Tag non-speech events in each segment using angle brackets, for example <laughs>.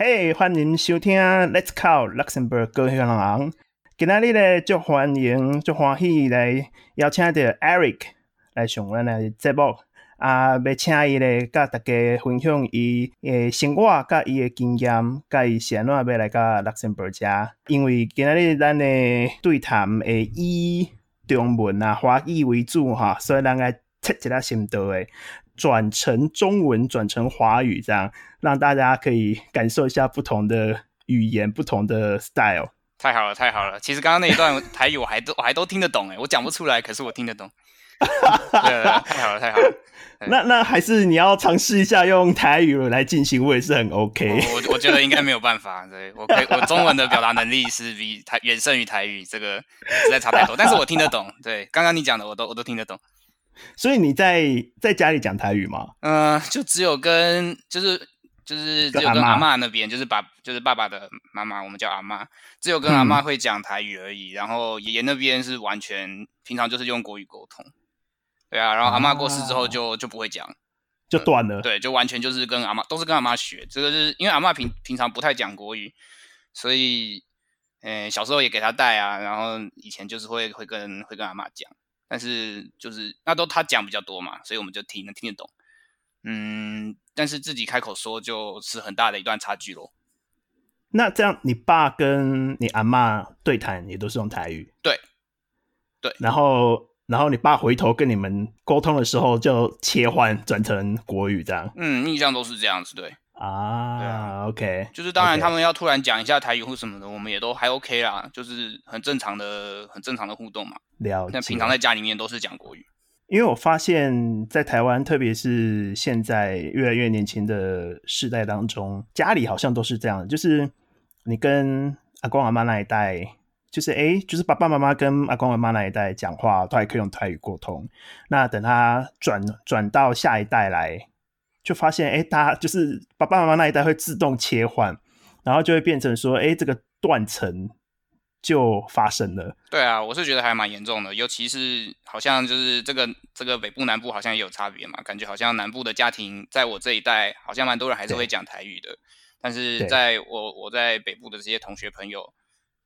嘿，欢迎收听 Let's Call Luxembourg 各位人。今仔日咧，就欢迎、就欢喜来邀请到 Eric 来上咱的节目。啊，要请伊咧，甲大家分享伊诶生活、甲伊诶经验，甲伊是安怎要来甲 Luxembourg 遮。因为今仔日咱诶对谈会以中文啊、华语为主哈，所以咱来测一下心得诶。转成中文，转成华语，这样让大家可以感受一下不同的语言、不同的 style。太好了，太好了！其实刚刚那一段台语我还都我还都听得懂哎，我讲不出来，可是我听得懂。<laughs> 对，太好了，太好了。<laughs> 那那还是你要尝试一下用台语来进行，我也是很 OK。我我觉得应该没有办法，<laughs> 对我可以，我中文的表达能力是比台远胜于台语，这个实在差太多。但是我听得懂，对，刚刚你讲的我都我都听得懂。所以你在在家里讲台语吗？嗯，就只有跟就是就是只有跟阿妈那边，就是爸就是爸爸的妈妈，我们叫阿妈，只有跟阿妈会讲台语而已。然后爷爷那边是完全平常就是用国语沟通。对啊，然后阿妈过世之后就就不会讲，就断了。对，就完全就是跟阿妈都是跟阿妈学。这个是因为阿妈平平常不太讲国语，所以嗯小时候也给他带啊，然后以前就是会会跟会跟阿妈讲。但是就是那都他讲比较多嘛，所以我们就听能听得懂。嗯，但是自己开口说就是很大的一段差距咯。那这样，你爸跟你阿妈对谈也都是用台语？对，对。然后，然后你爸回头跟你们沟通的时候，就切换转成国语这样？嗯，印象都是这样子，对。啊对啊，OK，就是当然他们要突然讲一下台语或什么的，我们也都还 OK 啦，就是很正常的、很正常的互动嘛。了解。平常在家里面都是讲国语，因为我发现，在台湾，特别是现在越来越年轻的世代当中，家里好像都是这样，就是你跟阿公阿妈那一代，就是哎，就是爸爸妈妈跟阿公阿妈那一代讲话，都还可以用台语沟通。那等他转转到下一代来。就发现，哎，大家就是爸爸妈妈那一代会自动切换，然后就会变成说，哎，这个断层就发生了。对啊，我是觉得还蛮严重的，尤其是好像就是这个这个北部南部好像也有差别嘛，感觉好像南部的家庭在我这一代好像蛮多人还是会讲台语的，但是在我我在北部的这些同学朋友。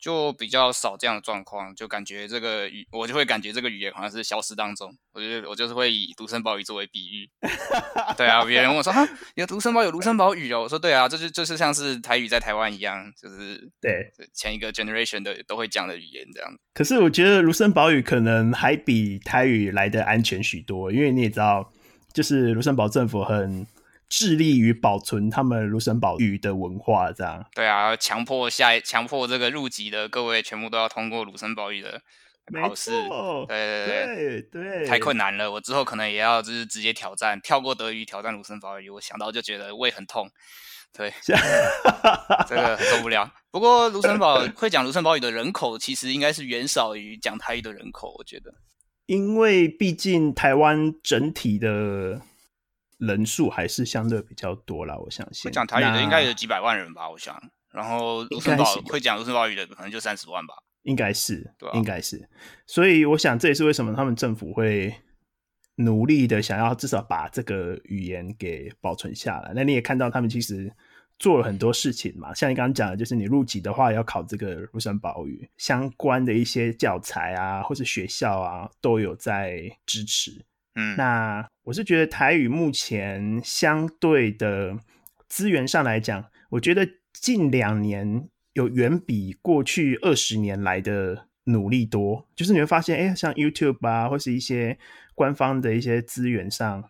就比较少这样的状况，就感觉这个语，我就会感觉这个语言好像是消失当中。我觉得我就是会以卢森堡语作为比喻。<laughs> 对啊，别人问我说：“哈，有卢森堡有卢森堡语哦。”我说：“对啊，这就就是像是台语在台湾一样，就是对前一个 generation 的都会讲的语言这样。”可是我觉得卢森堡语可能还比台语来的安全许多，因为你也知道，就是卢森堡政府很。致力于保存他们卢森堡语的文化，这样对啊，强迫下强迫这个入籍的各位全部都要通过卢森堡语的考试，对对对对，太困难了。我之后可能也要就是直接挑战，跳过德语挑战卢森堡语。我想到就觉得胃很痛，对，<laughs> 这个受不了。不过卢森堡会讲卢森堡语的人口其实应该是远少于讲台语的人口，我觉得，因为毕竟台湾整体的。人数还是相对比较多啦，我相信。会讲台语的应该有几百万人吧，我想。然后卢森堡会讲卢森堡语的可能就三十万吧。应该是，对，应该是。所以我想这也是为什么他们政府会努力的想要至少把这个语言给保存下来。那你也看到他们其实做了很多事情嘛，像你刚刚讲的，就是你入籍的话要考这个卢森堡语相关的一些教材啊，或是学校啊，都有在支持。嗯，那我是觉得台语目前相对的资源上来讲，我觉得近两年有远比过去二十年来的努力多。就是你会发现，哎，像 YouTube 啊，或是一些官方的一些资源上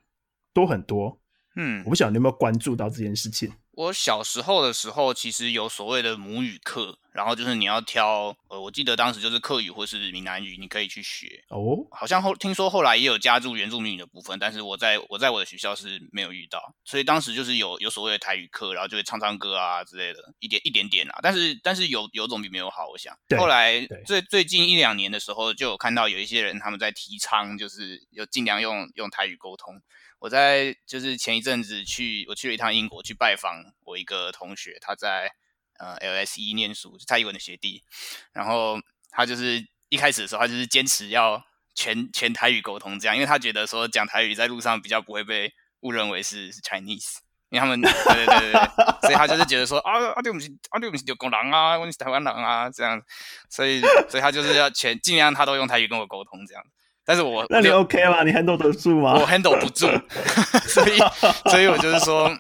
多很多。嗯，我不晓得你有没有关注到这件事情。我小时候的时候，其实有所谓的母语课，然后就是你要挑，呃，我记得当时就是客语或是闽南语，你可以去学哦。好像后听说后来也有加入原住民语的部分，但是我在我在我的学校是没有遇到，所以当时就是有有所谓的台语课，然后就会唱唱歌啊之类的，一点一点点啊。但是但是有有总比没有好，我想。后来最最近一两年的时候，就有看到有一些人他们在提倡，就是有尽量用用台语沟通。我在就是前一阵子去，我去了一趟英国去拜访我一个同学，他在呃 LSE 念书，蔡英文的学弟。然后他就是一开始的时候，他就是坚持要全全台语沟通，这样，因为他觉得说讲台语在路上比较不会被误认为是 Chinese。因为他们 <laughs> 对对对对对，所以他就是觉得说啊啊，对不起啊，对不起，就工人啊，我是台湾人啊，这样，所以所以他就是要全尽量他都用台语跟我沟通这样。但是我那你 OK 吗？你 handle 得住吗？我 handle 不住，<laughs> 所以所以我就是说，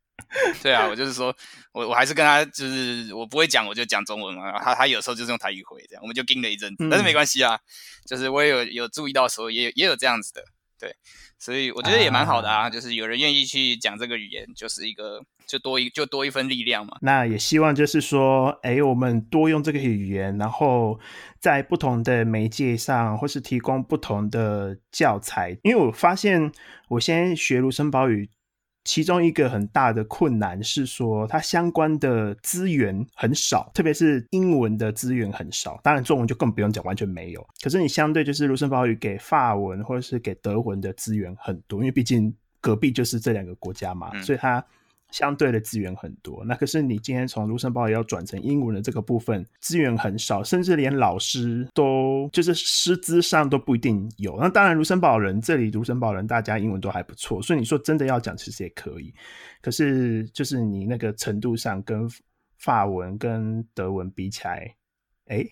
<laughs> 对啊，我就是说我我还是跟他就是我不会讲，我就讲中文嘛。他他有时候就是用台语回这样，我们就盯了一阵子，但是没关系啊，就是我也有有注意到时候也也有这样子的，对，所以我觉得也蛮好的啊，就是有人愿意去讲这个语言，就是一个就多一就多一份力量嘛。那也希望就是说，哎，我们多用这个语言，然后在不同的媒介上，或是提供不同的教材。因为我发现，我先学卢森堡语。其中一个很大的困难是说，它相关的资源很少，特别是英文的资源很少。当然，中文就更不用讲，完全没有。可是你相对就是卢森堡语给法文或者是给德文的资源很多，因为毕竟隔壁就是这两个国家嘛，所以它。相对的资源很多，那可是你今天从卢森堡也要转成英文的这个部分，资源很少，甚至连老师都就是师资上都不一定有。那当然，卢森堡人这里卢森堡人大家英文都还不错，所以你说真的要讲，其实也可以。可是就是你那个程度上跟法文跟德文比起来，哎。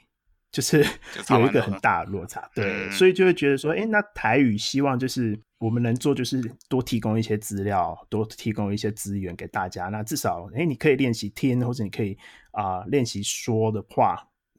就是 <laughs> 有一个很大的落差，对，所以就会觉得说，哎，那台语希望就是我们能做，就是多提供一些资料，多提供一些资源给大家。那至少，哎，你可以练习听，或者你可以啊练习说的话，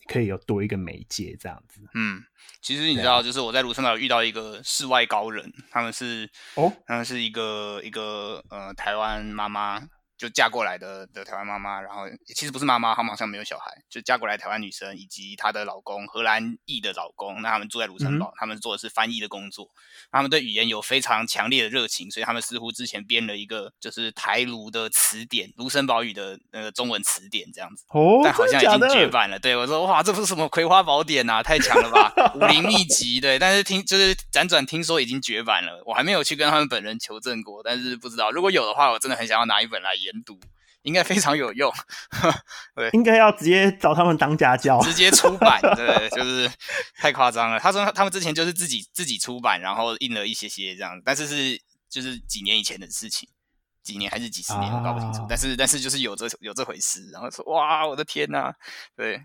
可以有多一个媒介这样子。嗯，其实你知道，就是我在卢森堡遇到一个世外高人，他们是哦，他们是一个一个呃台湾妈妈。就嫁过来的的台湾妈妈，然后其实不是妈妈，他们好像没有小孩，就嫁过来台湾女生以及她的老公荷兰裔的老公，那他们住在卢森堡，他们做的是翻译的工作，他们对语言有非常强烈的热情，所以他们似乎之前编了一个就是台卢的词典，卢森堡语的那个中文词典这样子，哦，但好像已经绝版了。对我说，哇，这不是什么葵花宝典呐，太强了吧，<laughs> 武林秘籍，对，但是听就是辗转听说已经绝版了，我还没有去跟他们本人求证过，但是不知道如果有的话，我真的很想要拿一本来研。读应该非常有用，<laughs> 对，应该要直接找他们当家教，直接出版，<laughs> 对，就是太夸张了。他说他们之前就是自己自己出版，然后印了一些些这样，但是是就是几年以前的事情，几年还是几十年，我搞不清楚。但是但是就是有这有这回事，然后说哇，我的天呐，对，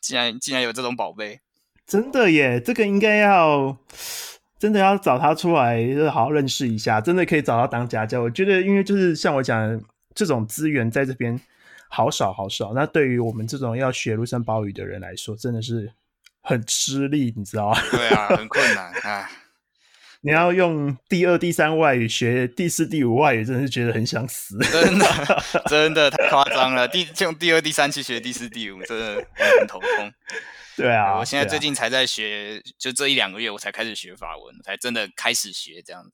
竟然竟然有这种宝贝，真的耶，这个应该要。真的要找他出来，就是好好认识一下。真的可以找他当家教。我觉得，因为就是像我讲，这种资源在这边好少好少。那对于我们这种要学陆森堡语的人来说，真的是很吃力，你知道吗？对啊，<laughs> 很困难啊！你要用第二、第三外语学第四、第五外语，真的是觉得很想死。真的，<laughs> 真的太夸张了。第用第二、第三去学第四、第五，真的很头痛。对啊，我现在最近才在学，就这一两个月我才开始学法文，才真的开始学这样子。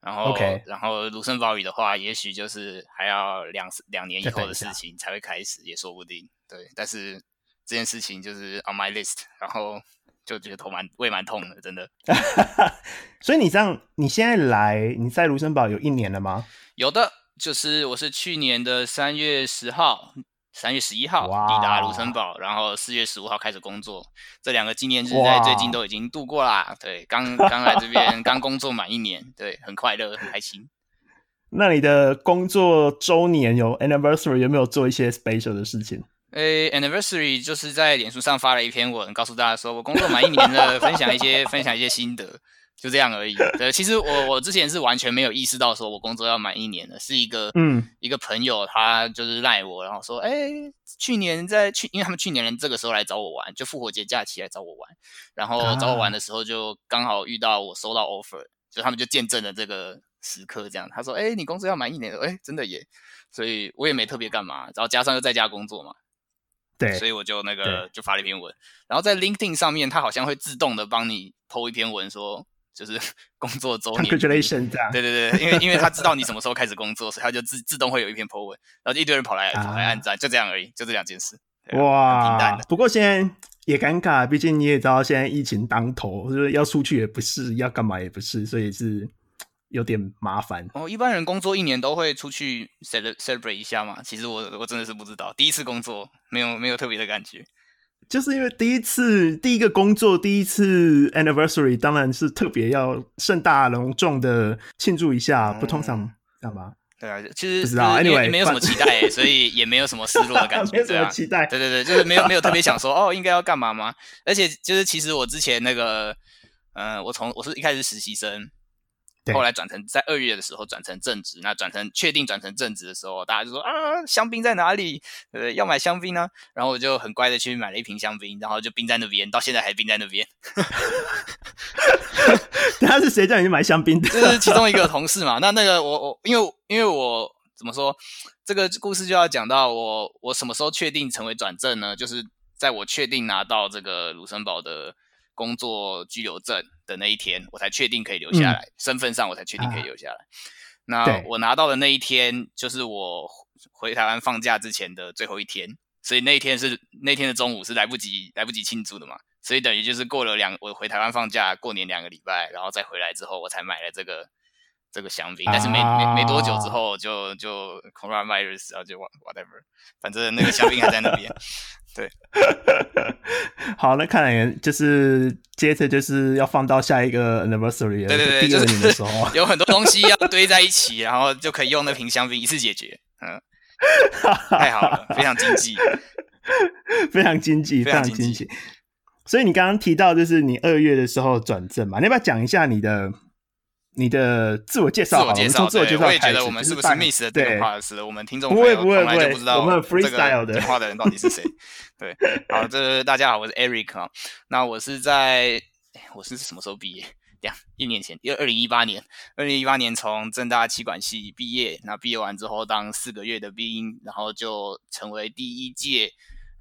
然后，OK，，然后卢森堡语的话，也许就是还要两两年以后的事情才会开始，也说不定。对，但是这件事情就是 on my list，<laughs> 然后就觉得头蛮胃蛮痛的，真的。<laughs> 所以你这样，你现在来你在卢森堡有一年了吗？有的，就是我是去年的三月十号。三月十一号抵达卢森堡，然后四月十五号开始工作。这两个纪念日在最近都已经度过啦。对，刚刚来这边，刚工作满一年，对，很快乐，很开心。<laughs> 那你的工作周年有 anniversary 有没有做一些 special 的事情？诶，anniversary 就是在脸书上发了一篇文，告诉大家说我工作满一年了，分享一些分享一些心得。就这样而已。对，其实我我之前是完全没有意识到说我工作要满一年的，是一个嗯一个朋友他就是赖我，然后说，哎，去年在去，因为他们去年人这个时候来找我玩，就复活节假期来找我玩，然后找我玩的时候就刚好遇到我收到 offer，就他们就见证了这个时刻。这样他说，哎，你工作要满一年了，哎，真的耶。所以我也没特别干嘛，然后加上又在家工作嘛，对，所以我就那个就发了一篇文，然后在 LinkedIn 上面，它好像会自动的帮你 PO 一篇文说。就是 <laughs> 工作周年，Congratulations！对对对，因为因为他知道你什么时候开始工作，所以他就自自动会有一篇 po 文，然后一堆人跑来跑来按赞，就这样而已，就这两件事。哇，平淡的。不过现在也尴尬，毕竟你也知道，现在疫情当头，就是要出去也不是，要干嘛也不是，所以是有点麻烦。哦，一般人工作一年都会出去 celebrate 一下嘛？其实我我真的是不知道，第一次工作没有没有特别的感觉。就是因为第一次第一个工作第一次 anniversary，当然是特别要盛大隆重的庆祝一下，不通常干嘛？对啊，其实不知道 anyway，没有什么期待，所以也没有什么失落的感觉，没有什对啊。么期待。对对对，就是没有没有特别想说 <laughs> 哦，应该要干嘛吗？而且就是其实我之前那个，呃，我从我是一开始实习生，对后来转成在二月的时候转成正职，那转成确定转成正职的时候，大家就说啊，香槟在哪里？呃，要买香槟呢？然后我就很乖的去买了一瓶香槟，然后就冰在那边，到现在还冰在那边。<laughs> 他是谁叫你去买香槟的？这是其中一个同事嘛。那那个我我因为因为我怎么说，这个故事就要讲到我我什么时候确定成为转正呢？就是在我确定拿到这个卢森堡的工作居留证的那一天，我才确定可以留下来，身份上我才确定可以留下来。那我拿到的那一天，就是我回台湾放假之前的最后一天，所以那一天是那天的中午是来不及来不及庆祝的嘛。所以等于就是过了两，我回台湾放假过年两个礼拜，然后再回来之后，我才买了这个这个香槟。但是没没没多久之后就就 coronavirus，然后就 whatever，反正那个香槟还在那边。<laughs> <laughs> 好，那看来就是接着就是要放到下一个 anniversary 了对对对，第二就是年的时候，<laughs> 有很多东西要堆在一起，<laughs> 然后就可以用那瓶香槟一次解决。嗯，太好了，非常经济。非常经济，非常经济。所以你刚刚提到，就是你二月的时候转正嘛，你要不要讲一下你的你的自我介绍自？我介绍，自我对介绍我也觉得我们是不是 miss 了这个对 part，我们听众不会不会不会就不知道我们 freestyle 的个 <laughs> 讲话的人到底是谁。对，好，这大家好，我是 Eric 啊。那我是在哎我是什么时候毕业？两一年前，因为二零一八年，二零一八年从正大气管系毕业，那毕业完之后当四个月的兵，然后就成为第一届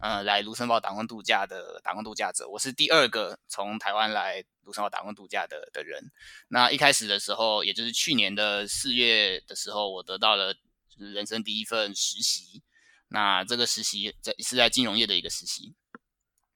呃来卢森堡打工度假的打工度假者。我是第二个从台湾来卢森堡打工度假的的人。那一开始的时候，也就是去年的四月的时候，我得到了就是人生第一份实习。那这个实习在是在金融业的一个实习。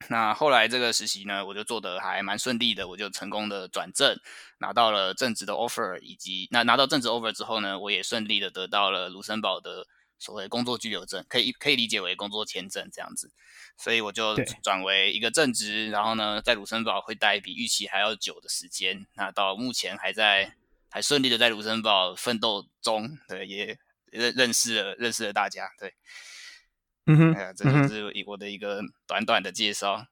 那后来这个实习呢，我就做得还蛮顺利的，我就成功的转正，拿到了正职的 offer，以及那拿到正职 offer 之后呢，我也顺利的得到了卢森堡的所谓工作居留证，可以可以理解为工作签证这样子。所以我就对转为一个正职，然后呢，在卢森堡会待比预期还要久的时间。那到目前还在还顺利的在卢森堡奋斗中，对，也认认识了认识了大家，对，嗯哼这就是一我的一个短短的介绍。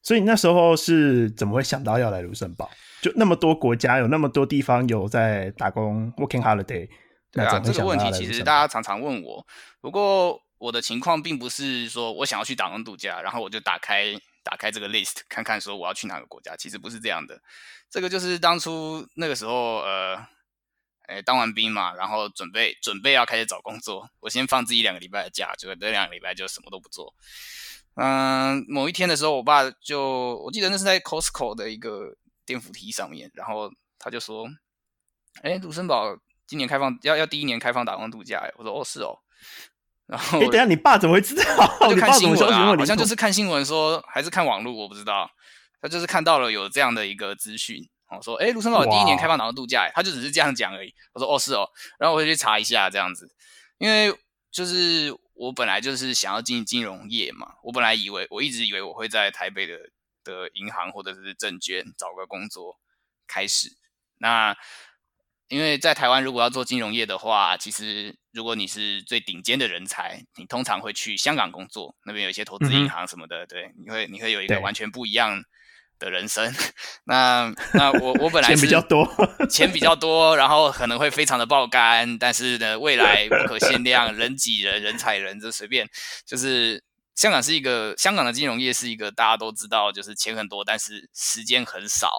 所以你那时候是怎么会想到要来卢森堡？就那么多国家，有那么多地方有在打工 working holiday，对啊，这个问题其实大家常常问我，不过我的情况并不是说我想要去打工度假，然后我就打开打开这个 list <laughs> 看看说我要去哪个国家，其实不是这样的。这个就是当初那个时候，呃，哎，当完兵嘛，然后准备准备要开始找工作，我先放自己两个礼拜的假，结果这两个礼拜就什么都不做。嗯，某一天的时候，我爸就我记得那是在 Costco 的一个电扶梯上面，然后他就说：“哎，卢森堡今年开放要要第一年开放打工度假。”哎，我说：“哦，是哦。<laughs> ”然后哎，等下，你爸怎么会知道？<laughs> 就你看新闻啊，好像就是看新闻说，还是看网络，我不知道。他就是看到了有这样的一个资讯，哦，说，哎，卢森堡第一年哇开放打工度假，哎他就只是这样讲而已。我说，哦，是哦，然后我就去查一下这样子，因为就是我本来就是想要进金融业嘛，我本来以为我一直以为我会在台北的的银行或者是证券找个工作开始，那。因为在台湾，如果要做金融业的话，其实如果你是最顶尖的人才，你通常会去香港工作，那边有一些投资银行什么的，对，你会你会有一个完全不一样的人生。那那我我本来钱比较多，钱比较多，然后可能会非常的爆肝，但是呢，未来不可限量，人挤人，人踩人，就随便。就是香港是一个香港的金融业是一个大家都知道，就是钱很多，但是时间很少，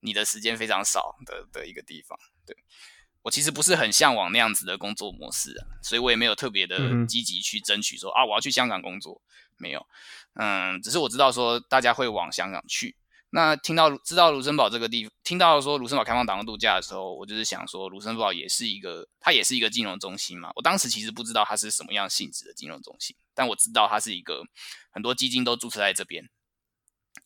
你的时间非常少的的一个地方。对我其实不是很向往那样子的工作模式啊，所以我也没有特别的积极去争取说、啊我要去香港工作，没有。嗯，只是我知道说大家会往香港去。那听到知道卢森堡这个地，听到说卢森堡开放打工度假的时候，我就是想说，卢森堡也是一个，它也是一个金融中心嘛。我当时其实不知道它是什么样性质的金融中心，但我知道它是一个很多基金都注册在这边。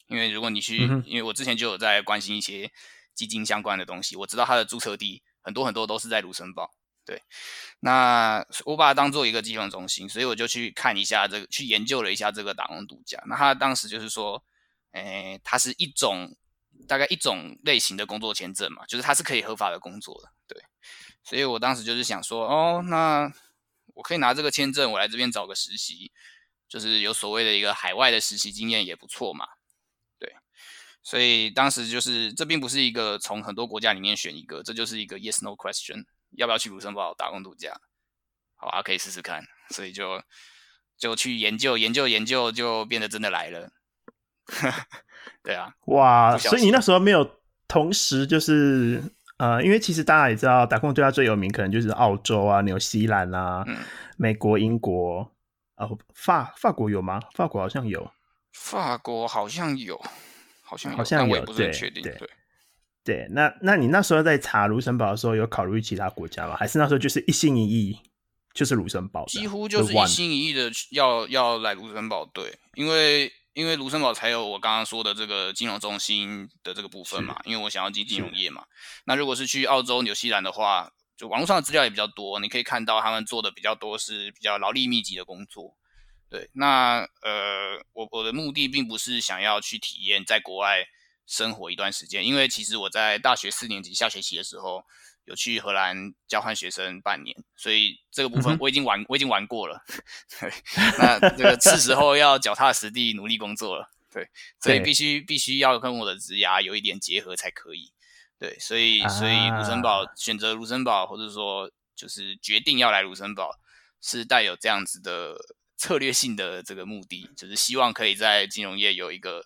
因为如果你去，因为我之前就有在关心一些基金相关的东西，我知道它的注册地很多很多都是在卢森堡。对，那我把它当做一个金融中心，所以我就去看一下这个，去研究了一下这个打工度假。那他当时就是说，诶，它是一种大概一种类型的工作签证嘛，就是它是可以合法的工作的，对。所以我当时就是想说，哦，那我可以拿这个签证，我来这边找个实习，就是有所谓的一个海外的实习经验也不错嘛，所以当时就是这并不是一个从很多国家里面选一个，这就是一个 yes no question，要不要去卢森堡打工度假？好啊，可以试试看。所以就就去研究研究研究，就变得真的来了。<laughs> 对啊，哇！所以你那时候没有同时就是呃，因为其实大家也知道，打工度假最有名可能就是澳洲啊、纽西兰啊、美国、英国哦，法法国有吗？法国好像有，法国好像有，好像好像有，不是很确定。对对，那那你那时候在查卢森堡的时候，有考虑其他国家吗？还是那时候就是一心一意就是卢森堡？几乎就是一心一意的要要来卢森堡，对，因为。因为卢森堡才有我刚刚说的这个金融中心的这个部分嘛，因为我想要进金融业嘛。那如果是去澳洲、纽西兰的话，就网络上的资料也比较多，你可以看到他们做的比较多是比较劳力密集的工作。对，那呃，我我的目的并不是想要去体验在国外生活一段时间，因为其实我在大学四年级下学期的时候。有去荷兰交换学生半年，所以这个部分我已经玩，我已经玩过了。对，那这个是时候要脚踏实地努力工作了。对，所以必须必须要跟我的职涯有一点结合才可以。对，所以所以卢森堡选择卢森堡，或者说就是决定要来卢森堡，是带有这样子的策略性的这个目的，就是希望可以在金融业有一个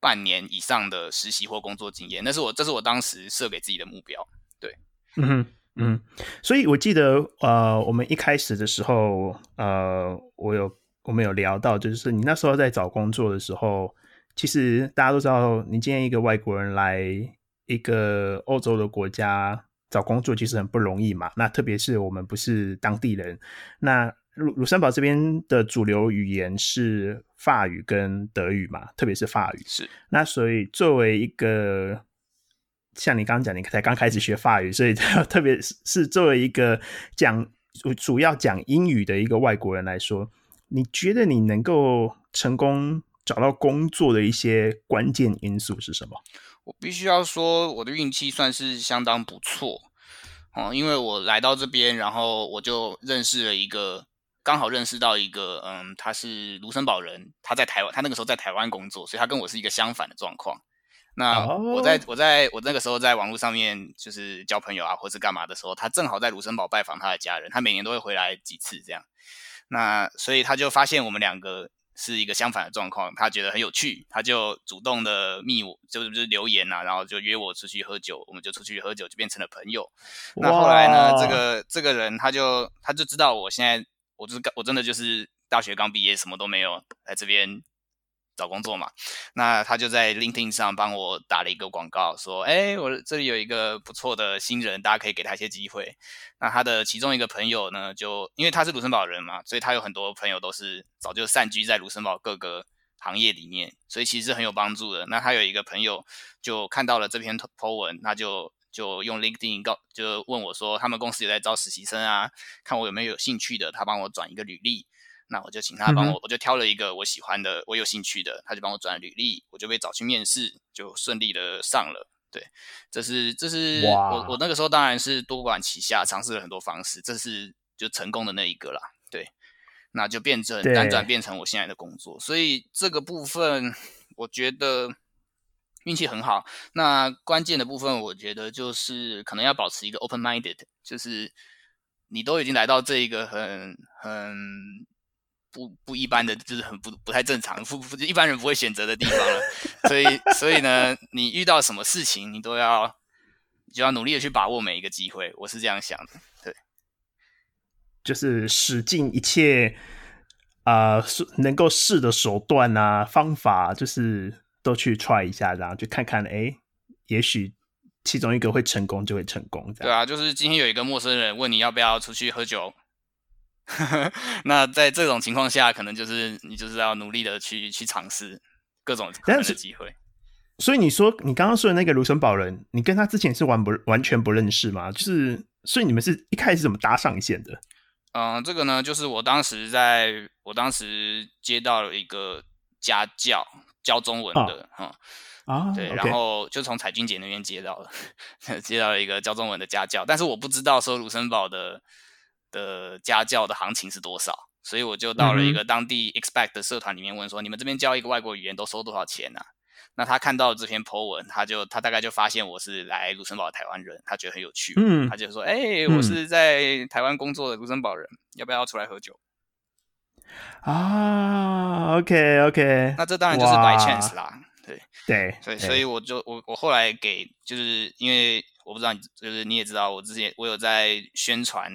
半年以上的实习或工作经验。那是我这是我当时设给自己的目标。对。嗯哼，嗯，所以我记得，呃，我们一开始的时候，呃，我有我们有聊到，就是你那时候在找工作的时候，其实大家都知道，你今天一个外国人来一个欧洲的国家找工作，其实很不容易嘛。那特别是我们不是当地人，那鲁鲁森堡这边的主流语言是法语跟德语嘛，特别是法语。是，那所以作为一个像你刚刚讲，你才刚开始学法语，所以 <laughs> 特别是是作为一个讲主要讲英语的一个外国人来说，你觉得你能够成功找到工作的一些关键因素是什么？我必须要说，我的运气算是相当不错哦，因为我来到这边，然后我就认识了一个，刚好认识到一个，嗯，他是卢森堡人，他在台湾，他那个时候在台湾工作，所以他跟我是一个相反的状况。那我在我在我那个时候在网络上面就是交朋友啊，或是干嘛的时候，他正好在卢森堡拜访他的家人，他每年都会回来几次这样。那所以他就发现我们两个是一个相反的状况，他觉得很有趣，他就主动的密我，就是就是留言啊，然后就约我出去喝酒，我们就出去喝酒，就变成了朋友。那后来呢，这个这个人他就他就知道我现在我就是我真的就是大学刚毕业，什么都没有，来这边。找工作嘛，那他就在 LinkedIn 上帮我打了一个广告，说：“哎，我这里有一个不错的新人，大家可以给他一些机会。”那他的其中一个朋友呢，就因为他是卢森堡人嘛，所以他有很多朋友都是早就散居在卢森堡各个行业里面，所以其实很有帮助的。那他有一个朋友就看到了这篇 po 文，那就就用 LinkedIn 告，就问我说：“他们公司有在招实习生啊，看我有没有有兴趣的。”他帮我转一个履历。那我就请他帮我，我就挑了一个我喜欢的、我有兴趣的，他就帮我转履历，我就被找去面试，就顺利的上了。对，这是这是我我那个时候当然是多管齐下，尝试了很多方式，这是就成功的那一个啦。对，那就变成辗转变成我现在的工作，所以这个部分我觉得运气很好。那关键的部分，我觉得就是可能要保持一个 open minded，就是你都已经来到这一个很很。不不一般的，就是很不不太正常，不不一般人不会选择的地方了。所以所以呢，你遇到什么事情，你都要就要努力的去把握每一个机会。我是这样想的，对，就是使尽一切啊，是能够试的手段啊方法，就是都去 try 一下，然后去看看，哎，也许其中一个会成功，就会成功。对啊，就是今天有一个陌生人问你要不要出去喝酒。<laughs> 那在这种情况下，可能就是你就是要努力的去去尝试各种可能的机会。所以你说你刚刚说的那个卢森堡人，你跟他之前是完不完全不认识吗？就是所以你们是一开始怎么搭上线的？嗯，这个呢，就是我当时在我当时接到了一个家教教中文的哈，啊，对然后就从彩君姐那边接到了，<laughs> 接到了一个教中文的家教，但是我不知道说卢森堡的的家教的行情是多少，所以我就到了一个当地 expect 的社团里面问说，你们这边教一个外国语言都收多少钱呢、那他看到这篇 po 文，他就他大概就发现我是来卢森堡的台湾人，他觉得很有趣，嗯。他就说：“哎、嗯。我是在台湾工作的卢森堡人，要不要出来喝酒啊，OK OK，？” 那这当然就是 by chance 啦，对。对，所以，对所以我就我我后来给，就是因为我不知道你，就是你也知道，我之前我有在宣传，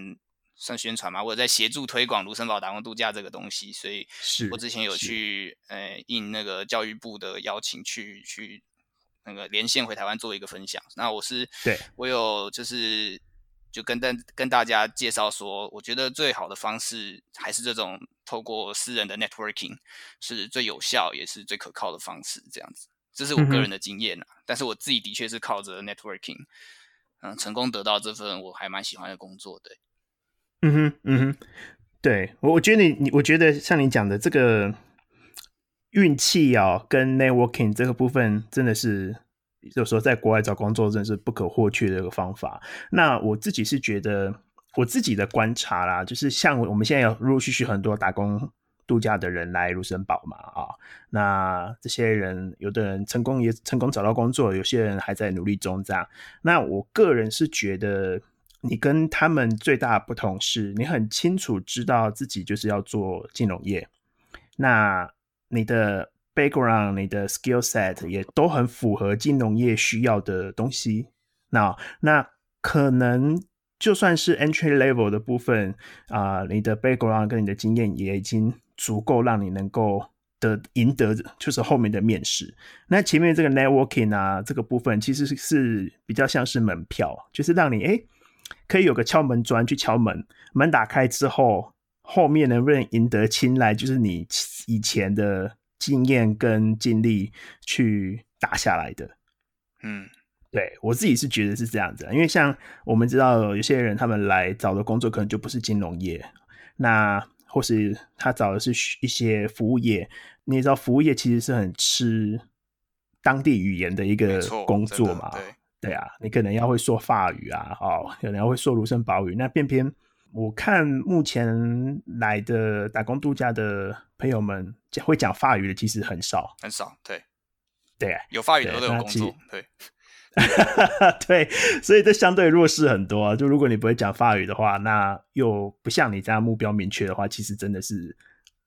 算宣传嘛，我有在协助推广卢森堡打工度假这个东西，所以是我之前有去呃应那个教育部的邀请去去那个连线回台湾做一个分享。那我是对我有就是就跟大跟大家介绍说，我觉得最好的方式还是这种透过私人的 networking 是最有效也是最可靠的方式，这样子。这是我个人的经验啊，但是我自己的确是靠着 networking，嗯，成功得到这份我还蛮喜欢的工作的。嗯哼，嗯哼，对我我觉得你你，我觉得像你讲的这个运气啊，跟 networking 这个部分，真的是有时候在国外找工作，真的是不可或缺的一个方法。那我自己是觉得，我自己的观察啦，就是像我们现在有陆陆续续很多打工度假的人来卢森堡嘛，啊，那这些人有的人成功也成功找到工作，有些人还在努力中，这样。那我个人是觉得，你跟他们最大的不同是，你很清楚知道自己就是要做金融业，那你的 background、你的 skill set 也都很符合金融业需要的东西。那那可能就算是 entry level 的部分啊、你的 background 跟你的经验也已经足够让你能够得赢得就是后面的面试。那前面这个 networking 啊，这个部分其实是是比较像是门票，就是让你诶可以有个敲门砖去敲门，门打开之后，后面能不能赢得青睐，就是你以前的经验跟经历去打下来的。嗯对我自己是觉得是这样子啊，因为像我们知道有些人他们来找的工作可能就不是金融业，那或是他找的是一些服务业，你也知道服务业其实是很吃当地语言的一没个，工作嘛，对，对啊，你可能要会说法语啊，哦，可能要会说卢森堡语。那偏偏我看目前来的打工度假的朋友们，讲会讲法语的其实很少。很少，对，对啊，有法语的都有工作，对，<laughs> 对，所以这相对弱势很多啊。就如果你不会讲法语的话，那又不像你这样目标明确的话，其实真的是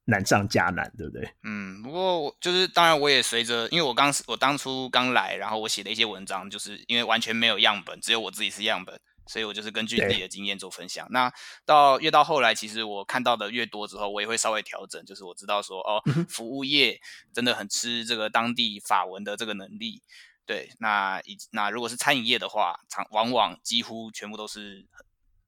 难上加难，对不对？嗯，不过我就是当然我也随着，因为我刚我当初刚来，然后我写的一些文章，就是因为完全没有样本，只有我自己是样本，所以我就是根据自己的经验做分享。那到越到后来，其实我看到的越多之后，我也会稍微调整，就是我知道说哦，服务业真的很吃这个当地法文的这个能力。对，那以那如果是餐饮业的话，常往往几乎全部都是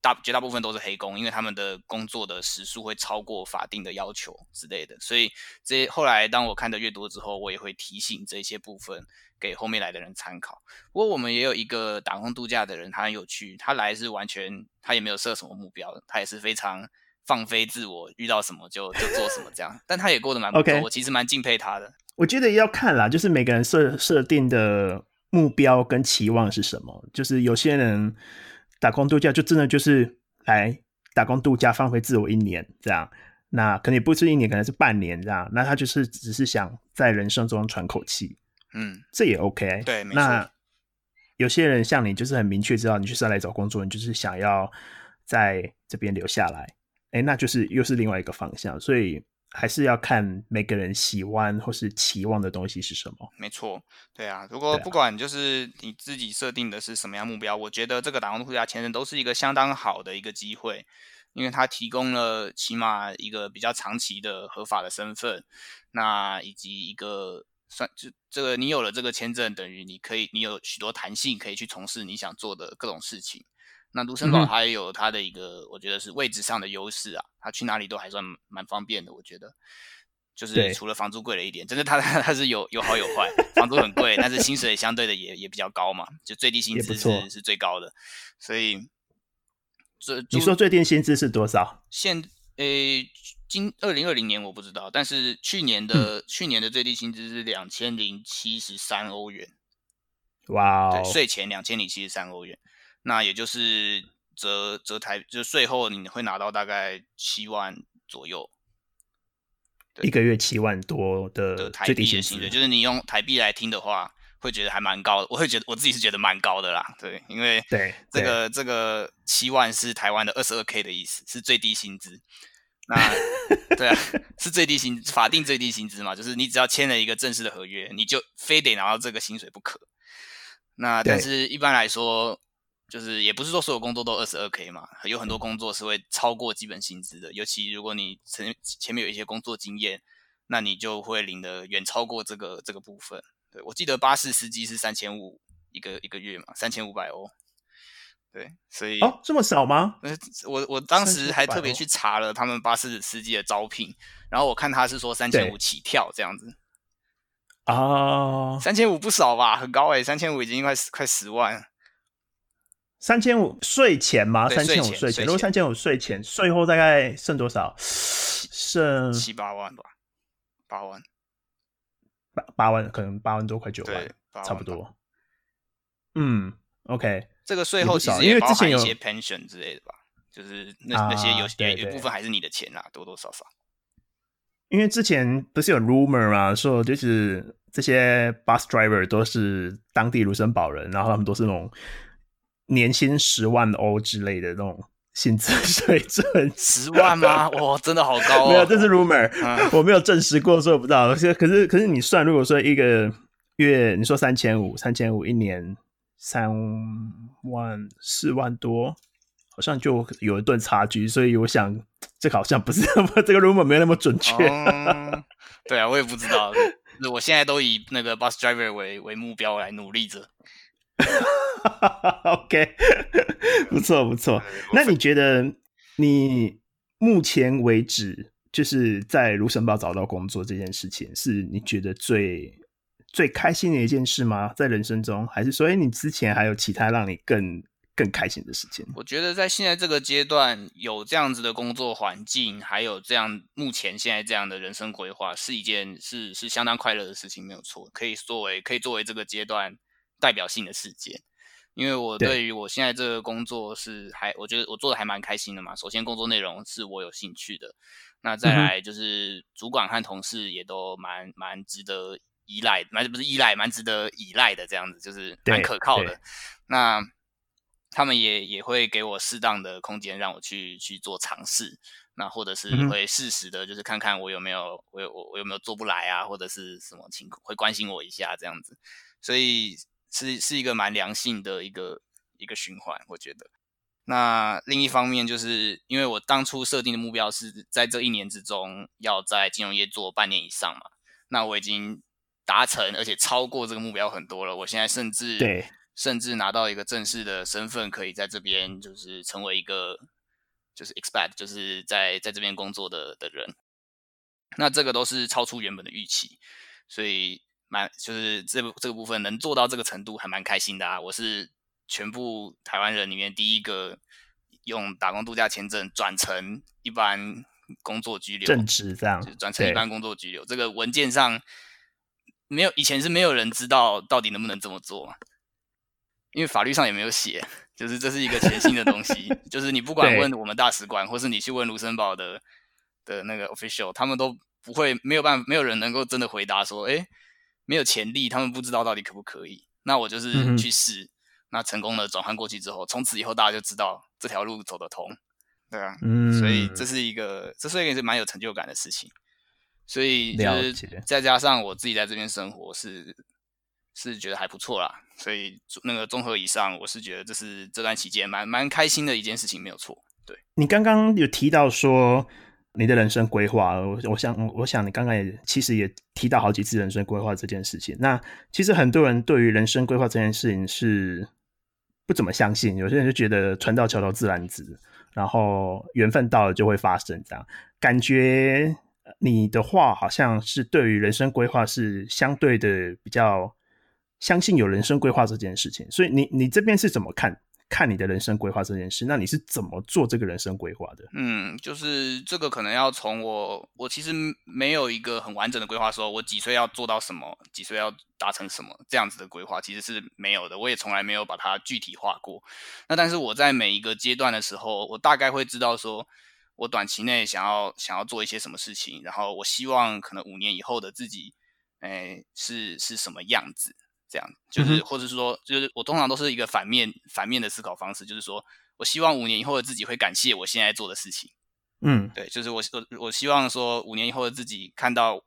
大绝大部分都是黑工，因为他们的工作的时数会超过法定的要求之类的，所以这些后来当我看的越多之后，我也会提醒这些部分给后面来的人参考。不过我们也有一个打工度假的人，他很有趣，他来是完全他也没有设什么目标，他也是非常放飞自我，遇到什么就就做什么这样，但他也过得蛮不错 OK 我其实蛮敬佩他的。我觉得要看啦，就是每个人设设定的目标跟期望是什么。就是有些人打工度假就真的就是来打工度假，放飞自我一年这样。那可能也不是一年，可能是半年这样。那他就是只是想在人生中喘口气，嗯，这也 OK。对没那有些人像你，就是很明确知道你就是要来找工作，你就是想要在这边留下来。哎，那就是又是另外一个方向。所以还是要看每个人喜欢或是期望的东西是什么。没错，对啊。如果不管就是你自己设定的是什么样目标，我觉得这个打工度假签证都是一个相当好的一个机会，因为它提供了起码一个比较长期的合法的身份，那以及一个算就这个你有了这个签证，等于你可以你有许多弹性可以去从事你想做的各种事情。那卢森堡它也有它的一个，我觉得是位置上的优势啊，它去哪里都还算蛮方便的，我觉得。就是除了房租贵了一点，真的它它是有有好有坏，房租很贵，但是薪水相对的也也比较高嘛，就最低薪资是是最高的，所以这你说最低薪资是多少？现诶，今二零二零年我不知道，但是去年的、去年的最低薪资是两千零七十三欧元，哇哦。对，，税前两千零七十三欧元，那也就是折折台，就是税后你会拿到大概七万左右一个月七万多的的台币的薪水，，就是你用台币来听的话，会觉得还蛮高的。我会觉得我自己是觉得蛮高的啦，对，因为对这对个这个七万是台湾的二十二 k 的意思，是最低薪资。那 <laughs> 对啊，是最低薪法定最低薪资嘛，就是你只要签了一个正式的合约，你就非得拿到这个薪水不可。那但是一般来说，就是也不是说所有工作都二十二 k 嘛，有很多工作是会超过基本薪资的，尤其如果你前前面有一些工作经验，那你就会领的远超过这个这个部分。对我记得巴士司机是三千五一个一个月嘛，三千五百欧。对，所以哦，这么少吗？呃，我我当时还特别去查了他们巴士司机的招聘，然后我看他是说三千对五起跳这样子，啊，三千五不少吧，很高诶、三千五已经快十快十万。三千五税前吗？三千五税前如果三千五税前，税后大概剩多少？剩七八万吧，八万，八八万，可能八万多，快九万对，，八万吧。差不多。嗯，OK，这个税后其实因为之前有一些 pension 之类的吧，就是那、那些有啊对有有一部分还是你的钱啦，多多少少。因为之前不是有 rumor 嘛，说就是这些 bus driver 都是当地卢森堡人，然后他们都是那种年薪十万欧之类的那种薪资 <laughs> 水准。十万吗？哇，真的好高哦！没有，这是 rumor，、嗯我没有证实过，所以我不知道。可是可是可是你算，如果说一个月你说三千五，三千五一年三万四万多，好像就有一段差距。所以我想，这个好像不是那么这个 rumor 没有那么准确。哦，对啊，我也不知道。我现在都以那个 bus driver 为为目标来努力着。<laughs> OK，不 <laughs> 错不错。那你觉得你目前为止就是在卢森堡找到工作这件事情，是你觉得最最开心的一件事吗？在人生中，还是说，哎，你之前还有其他让你更更开心的事情？我觉得在现在这个阶段，有这样子的工作环境，还有这样目前现在这样的人生规划，是一件是是相当快乐的事情，没有错。可以作为可以作为这个阶段代表性的事件。因为我对。对于我现在这个工作是还，我觉得我做的还蛮开心的嘛。首先，工作内容是我有兴趣的，那再来就是主管和同事也都蛮蛮值得依赖，蛮不是依赖，蛮值得依赖的这样子，就是蛮可靠的。那他们也也会给我适当的空间让我去去做尝试，那或者是会适时的，就是看看我有没有我有我我有没有做不来啊，或者是什么情况会关心我一下这样子，所以是是一个蛮良性的一个一个循环，我觉得。那另一方面，就是因为我当初设定的目标是在这一年之中要在金融业做半年以上嘛，那我已经达成，而且超过这个目标很多了。我现在甚至对甚至拿到一个正式的身份，可以在这边就是成为一个就是 expect，就是在在这边工作的的人。那这个都是超出原本的预期，所以蛮就是这部这个部分能做到这个程度，还蛮开心的啊！我是全部台湾人里面第一个用打工度假签证转成一般工作居留，正职这样就转成一般工作居留。这个文件上没有，以前是没有人知道到底能不能这么做，因为法律上也没有写，就是这是一个全新的东西，<laughs> 就是你不管问我们大使馆，或是你去问卢森堡的的那个 official，他们都不会没有办法，没有人能够真的回答说，哎，没有潜力，他们不知道到底可不可以。那我就是去试，那成功的转换过去之后，从此以后大家就知道这条路走得通，对啊，嗯，所以这是一个，这是一个是蛮有成就感的事情。所以就是再加上我自己在这边生活是是觉得还不错啦，所以那个综合以上，我是觉得这是这段期间蛮蛮开心的一件事情，没有错。对，你刚刚有提到说你的人生规划，我我想我想你刚刚也其实也提到好几次人生规划这件事情。那其实很多人对于人生规划这件事情是不怎么相信，有些人就觉得船到桥头自然直，然后缘分到了就会发生，这样感觉你的话好像是对于人生规划是相对的比较相信有人生规划这件事情。所以你你这边是怎么看看你的人生规划这件事。那你是怎么做这个人生规划的？嗯，就是这个可能要从我，我其实没有一个很完整的规划，说我几岁要做到什么，几岁要达成什么这样子的规划，其实是没有的。我也从来没有把它具体化过。那但是我在每一个阶段的时候，我大概会知道说，我短期内想要想要做一些什么事情，然后我希望可能五年以后的自己，哎，是是什么样子。这样就是，或者是说，就是我通常都是一个反面反面的思考方式，就是说我希望五年以后的自己会感谢我现在做的事情。嗯，对，就是我我我希望说五年以后的自己看到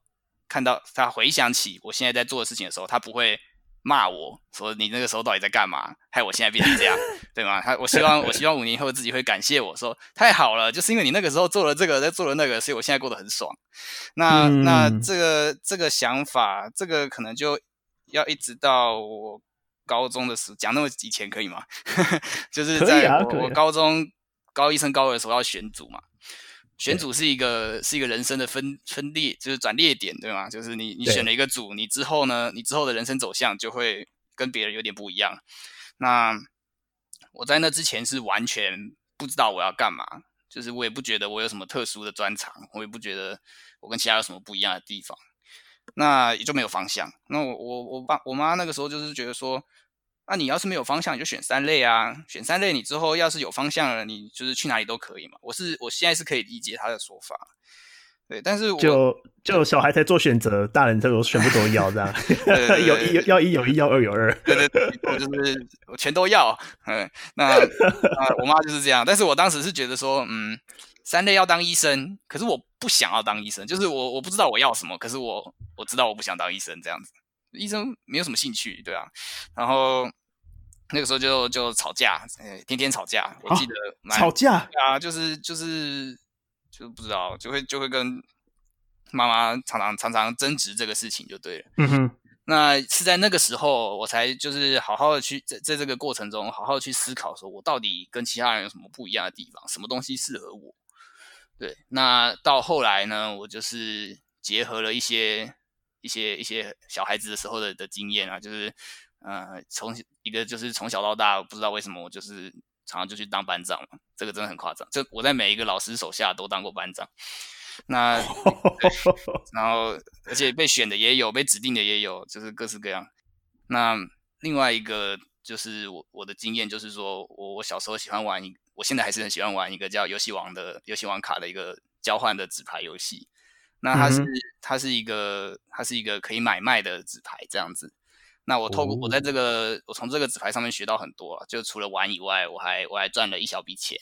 看到他回想起我现在在做的事情的时候，他不会骂我说你那个时候到底在干嘛，害我现在变成这样，<laughs> 对吗？他我希望我希望五年以后自己会感谢我说太好了，就是因为你那个时候做了这个，在做了那个，所以我现在过得很爽。那那这个这个想法，这个可能就。要一直到我高中的时候讲那么以前可以吗？<laughs> 就是在我我高中高一升高二的时候要选组嘛，选组是一个是一个人生的分分裂，就是转裂点，对吗？就是你你选了一个组，你之后呢，你之后的人生走向就会跟别人有点不一样。那我在那之前是完全不知道我要干嘛，就是我也不觉得我有什么特殊的专长，我也不觉得我跟其他有什么不一样的地方。那也就没有方向。那我我我爸我妈那个时候就是觉得说，那你要是没有方向，你就选三类啊。选三类，你之后要是有方向了，你就是去哪里都可以嘛。我是我现在是可以理解他的说法，对。但是就就小孩才做选择，大人都全部都要这样。<laughs> <laughs> 有一要一有一要二有二。对对对，我就是我全都要。嗯，那啊我妈就是这样。但是我当时是觉得说，嗯。三类要当医生，可是我不想要当医生，就是我我不知道我要什么，可是我我知道我不想当医生这样子，医生没有什么兴趣，对啊，然后那个时候就就吵架，哎，天天吵架，我记得吵架啊，就是就是就不知道，就会就会跟妈妈常常常常争执这个事情就对了，嗯哼，那是在那个时候我才就是好好的去在在这个过程中好好的去思考，说我到底跟其他人有什么不一样的地方，什么东西适合我。对，那到后来呢，我就是结合了一些一些一些小孩子的时候的的经验啊，就是呃，从一个就是从小到大，不知道为什么我就是常常就去当班长嘛，这个真的很夸张。就我在每一个老师手下都当过班长，那 <laughs> 然后而且被选的也有，被指定的也有，就是各式各样。那另外一个就是我我的经验就是说我我小时候喜欢玩一。我现在还是很喜欢玩一个叫游戏王的游戏王卡的一个交换的纸牌游戏。那它是它是一个它是一个可以买卖的纸牌这样子。那我透过我在这个我从这个纸牌上面学到很多，就除了玩以外，我还我还赚了一小笔钱，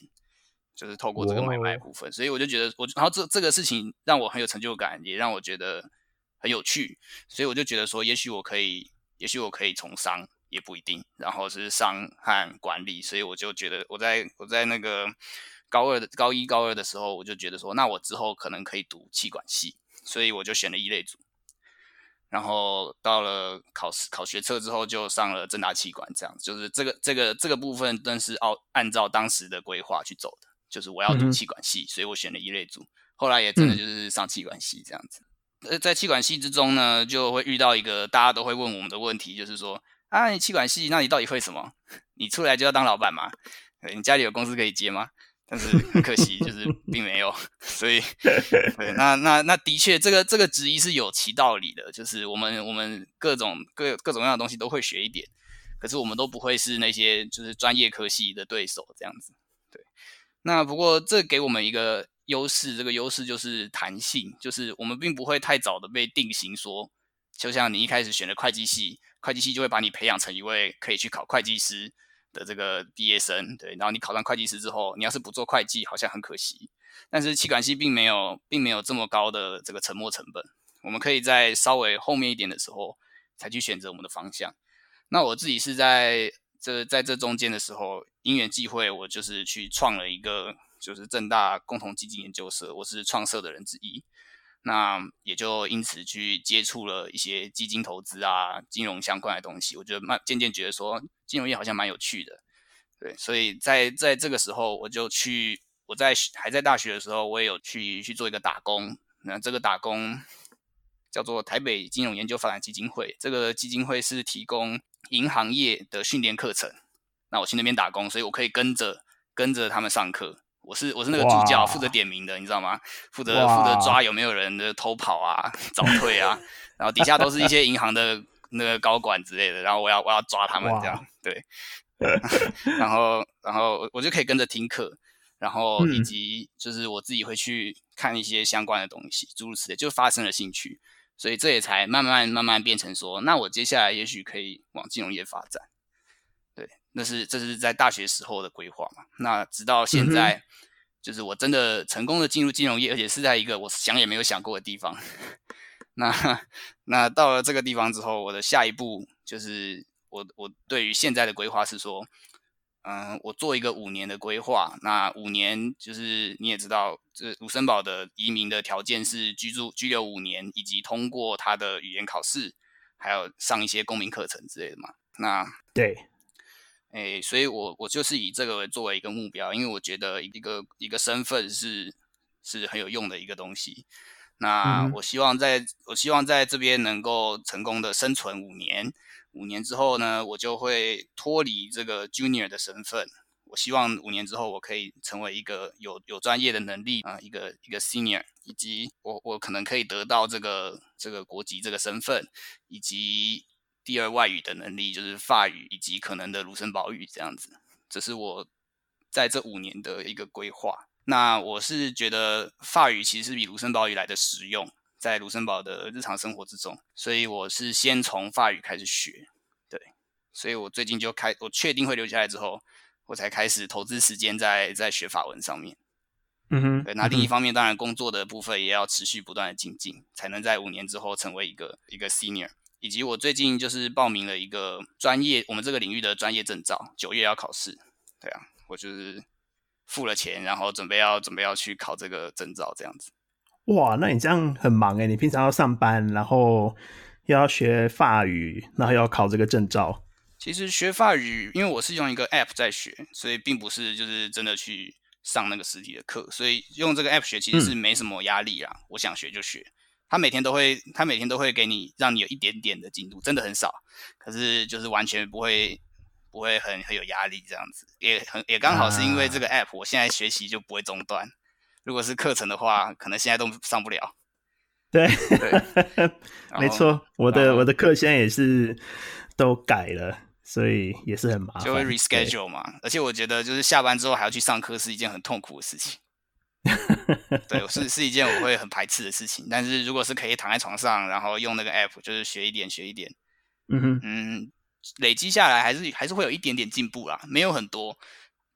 就是透过这个买卖部分。所以我就觉得我然后这这个事情让我很有成就感，也让我觉得很有趣。所以我就觉得说，也许我可以，也许我可以从商。也不一定，然后是商和管理，所以我就觉得我在我在那个高二的高一高二的时候，我就觉得说，那我之后可能可以读气管系，所以我就选了一类组。然后到了考试考学测之后，就上了正大气管，这样就是这个这个这个部分，但是按按照当时的规划去走的，就是我要读气管系，所以我选了一类组。后来也真的就是上气管系这样子。呃，在气管系之中呢，就会遇到一个大家都会问我们的问题，就是说。啊，你气管系，那你到底会什么？<laughs> 你出来就要当老板吗？你家里有公司可以接吗？但是很可惜，就是并没有。<laughs> 所以，对，那那那的确，这个这个质疑是有其道理的。就是我们我们各种各各种各样的东西都会学一点，可是我们都不会是那些就是专业科系的对手这样子。对，那不过这给我们一个优势，这个优势就是弹性，就是我们并不会太早的被定型说，就像你一开始选的会计系。会计系就会把你培养成一位可以去考会计师的这个毕业生，对。然后你考上会计师之后，你要是不做会计，好像很可惜。但是气管系并没有，并没有这么高的这个沉没成本。我们可以在稍微后面一点的时候才去选择我们的方向。那我自己是在这在这中间的时候，因缘际会，我就是去创了一个就是正大共同基金研究社，我是创社的人之一。那也就因此去接触了一些基金投资啊、金融相关的东西。我觉得慢渐渐觉得说金融业好像蛮有趣的，对。所以在在这个时候，我就去我在还在大学的时候，我也有去去做一个打工。那这个打工叫做台北金融研究发展基金会。这个基金会是提供银行业的训练课程。那我去那边打工，所以我可以跟着跟着他们上课。我是我是那个助教，负责点名的，你知道吗？负责负责抓有没有人的偷跑啊、早退啊，<laughs> 然后底下都是一些银行的那个高管之类的，然后我要我要抓他们这样，对。<laughs> 然后然后我就可以跟着听课，然后以及就是我自己会去看一些相关的东西，诸如此类，就发生了兴趣，所以这也才慢慢慢慢变成说，那我接下来也许可以往金融业发展。对，那是这是在大学时候的规划嘛？那直到现在。就是我真的成功的进入金融业，而且是在一个我想也没有想过的地方。<laughs> 那那到了这个地方之后，我的下一步就是我我对于现在的规划是说，嗯，我做一个五年的规划。那五年就是你也知道，这卢森堡的移民的条件是居住居留五年，以及通过他的语言考试，还有上一些公民课程之类的嘛。那对。哎，所以，我我就是以这个作为一个目标，因为我觉得一个一个身份是是很有用的一个东西。那我希望在我希望在这边能够成功的生存五年，五年之后呢，我就会脱离这个 junior 的身份。我希望五年之后，我可以成为一个有有专业的能力啊，一个一个 senior，以及我我可能可以得到这个这个国籍这个身份，以及。第二外语的能力就是法语以及可能的卢森堡语这样子，这是我在这五年的一个规划。那我是觉得法语其实是比卢森堡语来的实用，在卢森堡的日常生活之中，所以我是先从法语开始学。对，所以我最近就开，我确定会留下来之后，我才开始投资时间在在学法文上面。嗯哼，对。那另一方面，当然工作的部分也要持续不断的精进，才能在五年之后成为一个一个 senior。以及我最近就是报名了一个专业，我们这个领域的专业证照，九月要考试。对啊，我就是付了钱，然后准备要准备要去考这个证照，这样子。哇，那你这样很忙哎！你平常要上班，然后又要学法语，然后要考这个证照。其实学法语，因为我是用一个 App 在学，所以并不是就是真的去上那个实体的课，所以用这个 App 学其实是没什么压力啊。我想学就学。他每天都会，他每天都会给你，让你有一点点的进度，真的很少，可是就是完全不会，不会很很有压力这样子，也很也刚好是因为这个 app，我现在学习就不会中断。如果是课程的话，可能现在都上不了。<laughs> 对，没错，我的我的课现在也是都改了，所以也是很麻烦，就会 reschedule 嘛。而且我觉得就是下班之后还要去上课是一件很痛苦的事情。<laughs> 对，是是一件我会很排斥的事情。但是如果是可以躺在床上，然后用那个 app，就是学一点学一点，嗯哼，嗯，累积下来还是还是会有一点点进步啦，没有很多，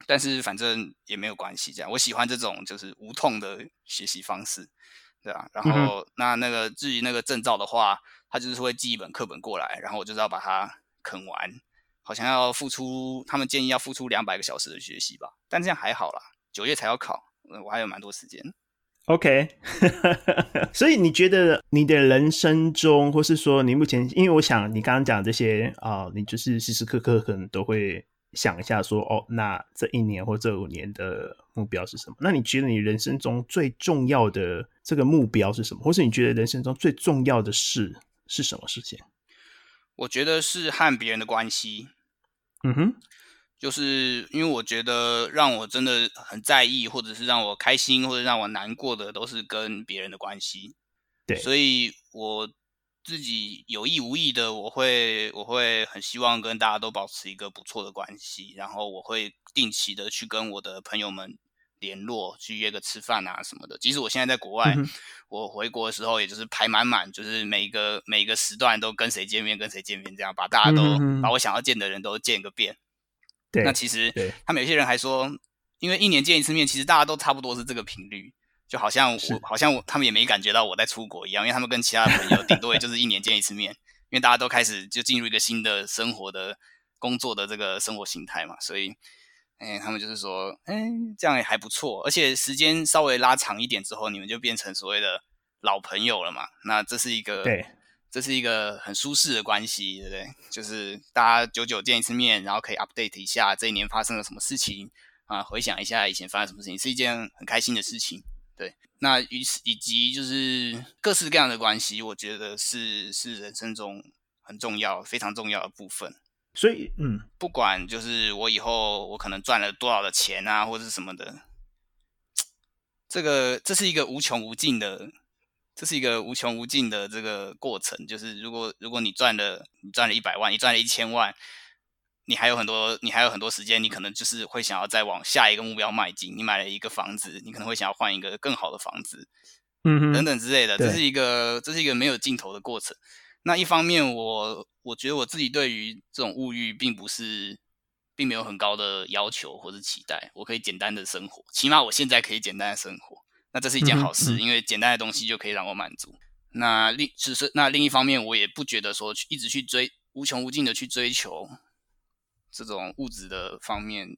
但是反正也没有关系。这样，我喜欢这种就是无痛的学习方式，对啊。然后那那个至于那个证照的话，他就是会寄一本课本过来，然后我就是要把它啃完，好像要付出，他们建议要付出两百个小时的学习吧，但这样还好啦，九月才要考。我还有蛮多时间，OK。<laughs> 所以你觉得你的人生中，或是说你目前，因为我想你刚刚讲这些啊，你就是时时刻刻可能都会想一下说，哦，那这一年或这五年的目标是什么？那你觉得你人生中最重要的这个目标是什么？或是你觉得人生中最重要的事是什么事情？我觉得是和别人的关系。嗯哼。就是因为我觉得让我真的很在意，或者是让我开心，或者让我难过的，都是跟别人的关系。对，所以我自己有意无意的，我会我会很希望跟大家都保持一个不错的关系，然后我会定期的去跟我的朋友们联络，去约个吃饭啊什么的。即使我现在在国外，我回国的时候，也就是排满满，就是每一个每一个时段都跟谁见面，跟谁见面，这样把大家都把我想要见的人都见个遍。那其实，他们有些人还说，因为一年见一次面，其实大家都差不多是这个频率，就好像我，好像我，他们也没感觉到我在出国一样，因为他们跟其他的朋友顶多也就是一年见一次面，因为大家都开始就进入一个新的生活的工作的这个生活形态嘛，所以，哎，他们就是说，哎，这样也还不错，而且时间稍微拉长一点之后，你们就变成所谓的老朋友了嘛，那这是一个对。这是一个很舒适的关系，对不对？就是大家久久见一次面，然后可以 update 一下这一年发生了什么事情啊，回想一下以前发生什么事情，是一件很开心的事情。对，那与此以及就是各式各样的关系，我觉得是是人生中很重要、非常重要的部分。所以，嗯，不管就是我以后我可能赚了多少的钱啊，或者是什么的，这个这是一个无穷无尽的，这是一个无穷无尽的这个过程。就是如果如果你赚了，你赚了一百万，你赚了一千万，你还有很多，你还有很多时间，你可能就是会想要再往下一个目标迈进。你买了一个房子，你可能会想要换一个更好的房子，嗯等等之类的。这是一个这是一个没有尽头的过程。那一方面，我我觉得我自己对于这种物欲，并不是，并没有很高的要求或者期待。我可以简单的生活，起码我现在可以简单的生活。那这是一件好事，因为简单的东西就可以让我满足。那另只是那另一方面，我也不觉得说一直去追无穷无尽的去追求这种物质的方面，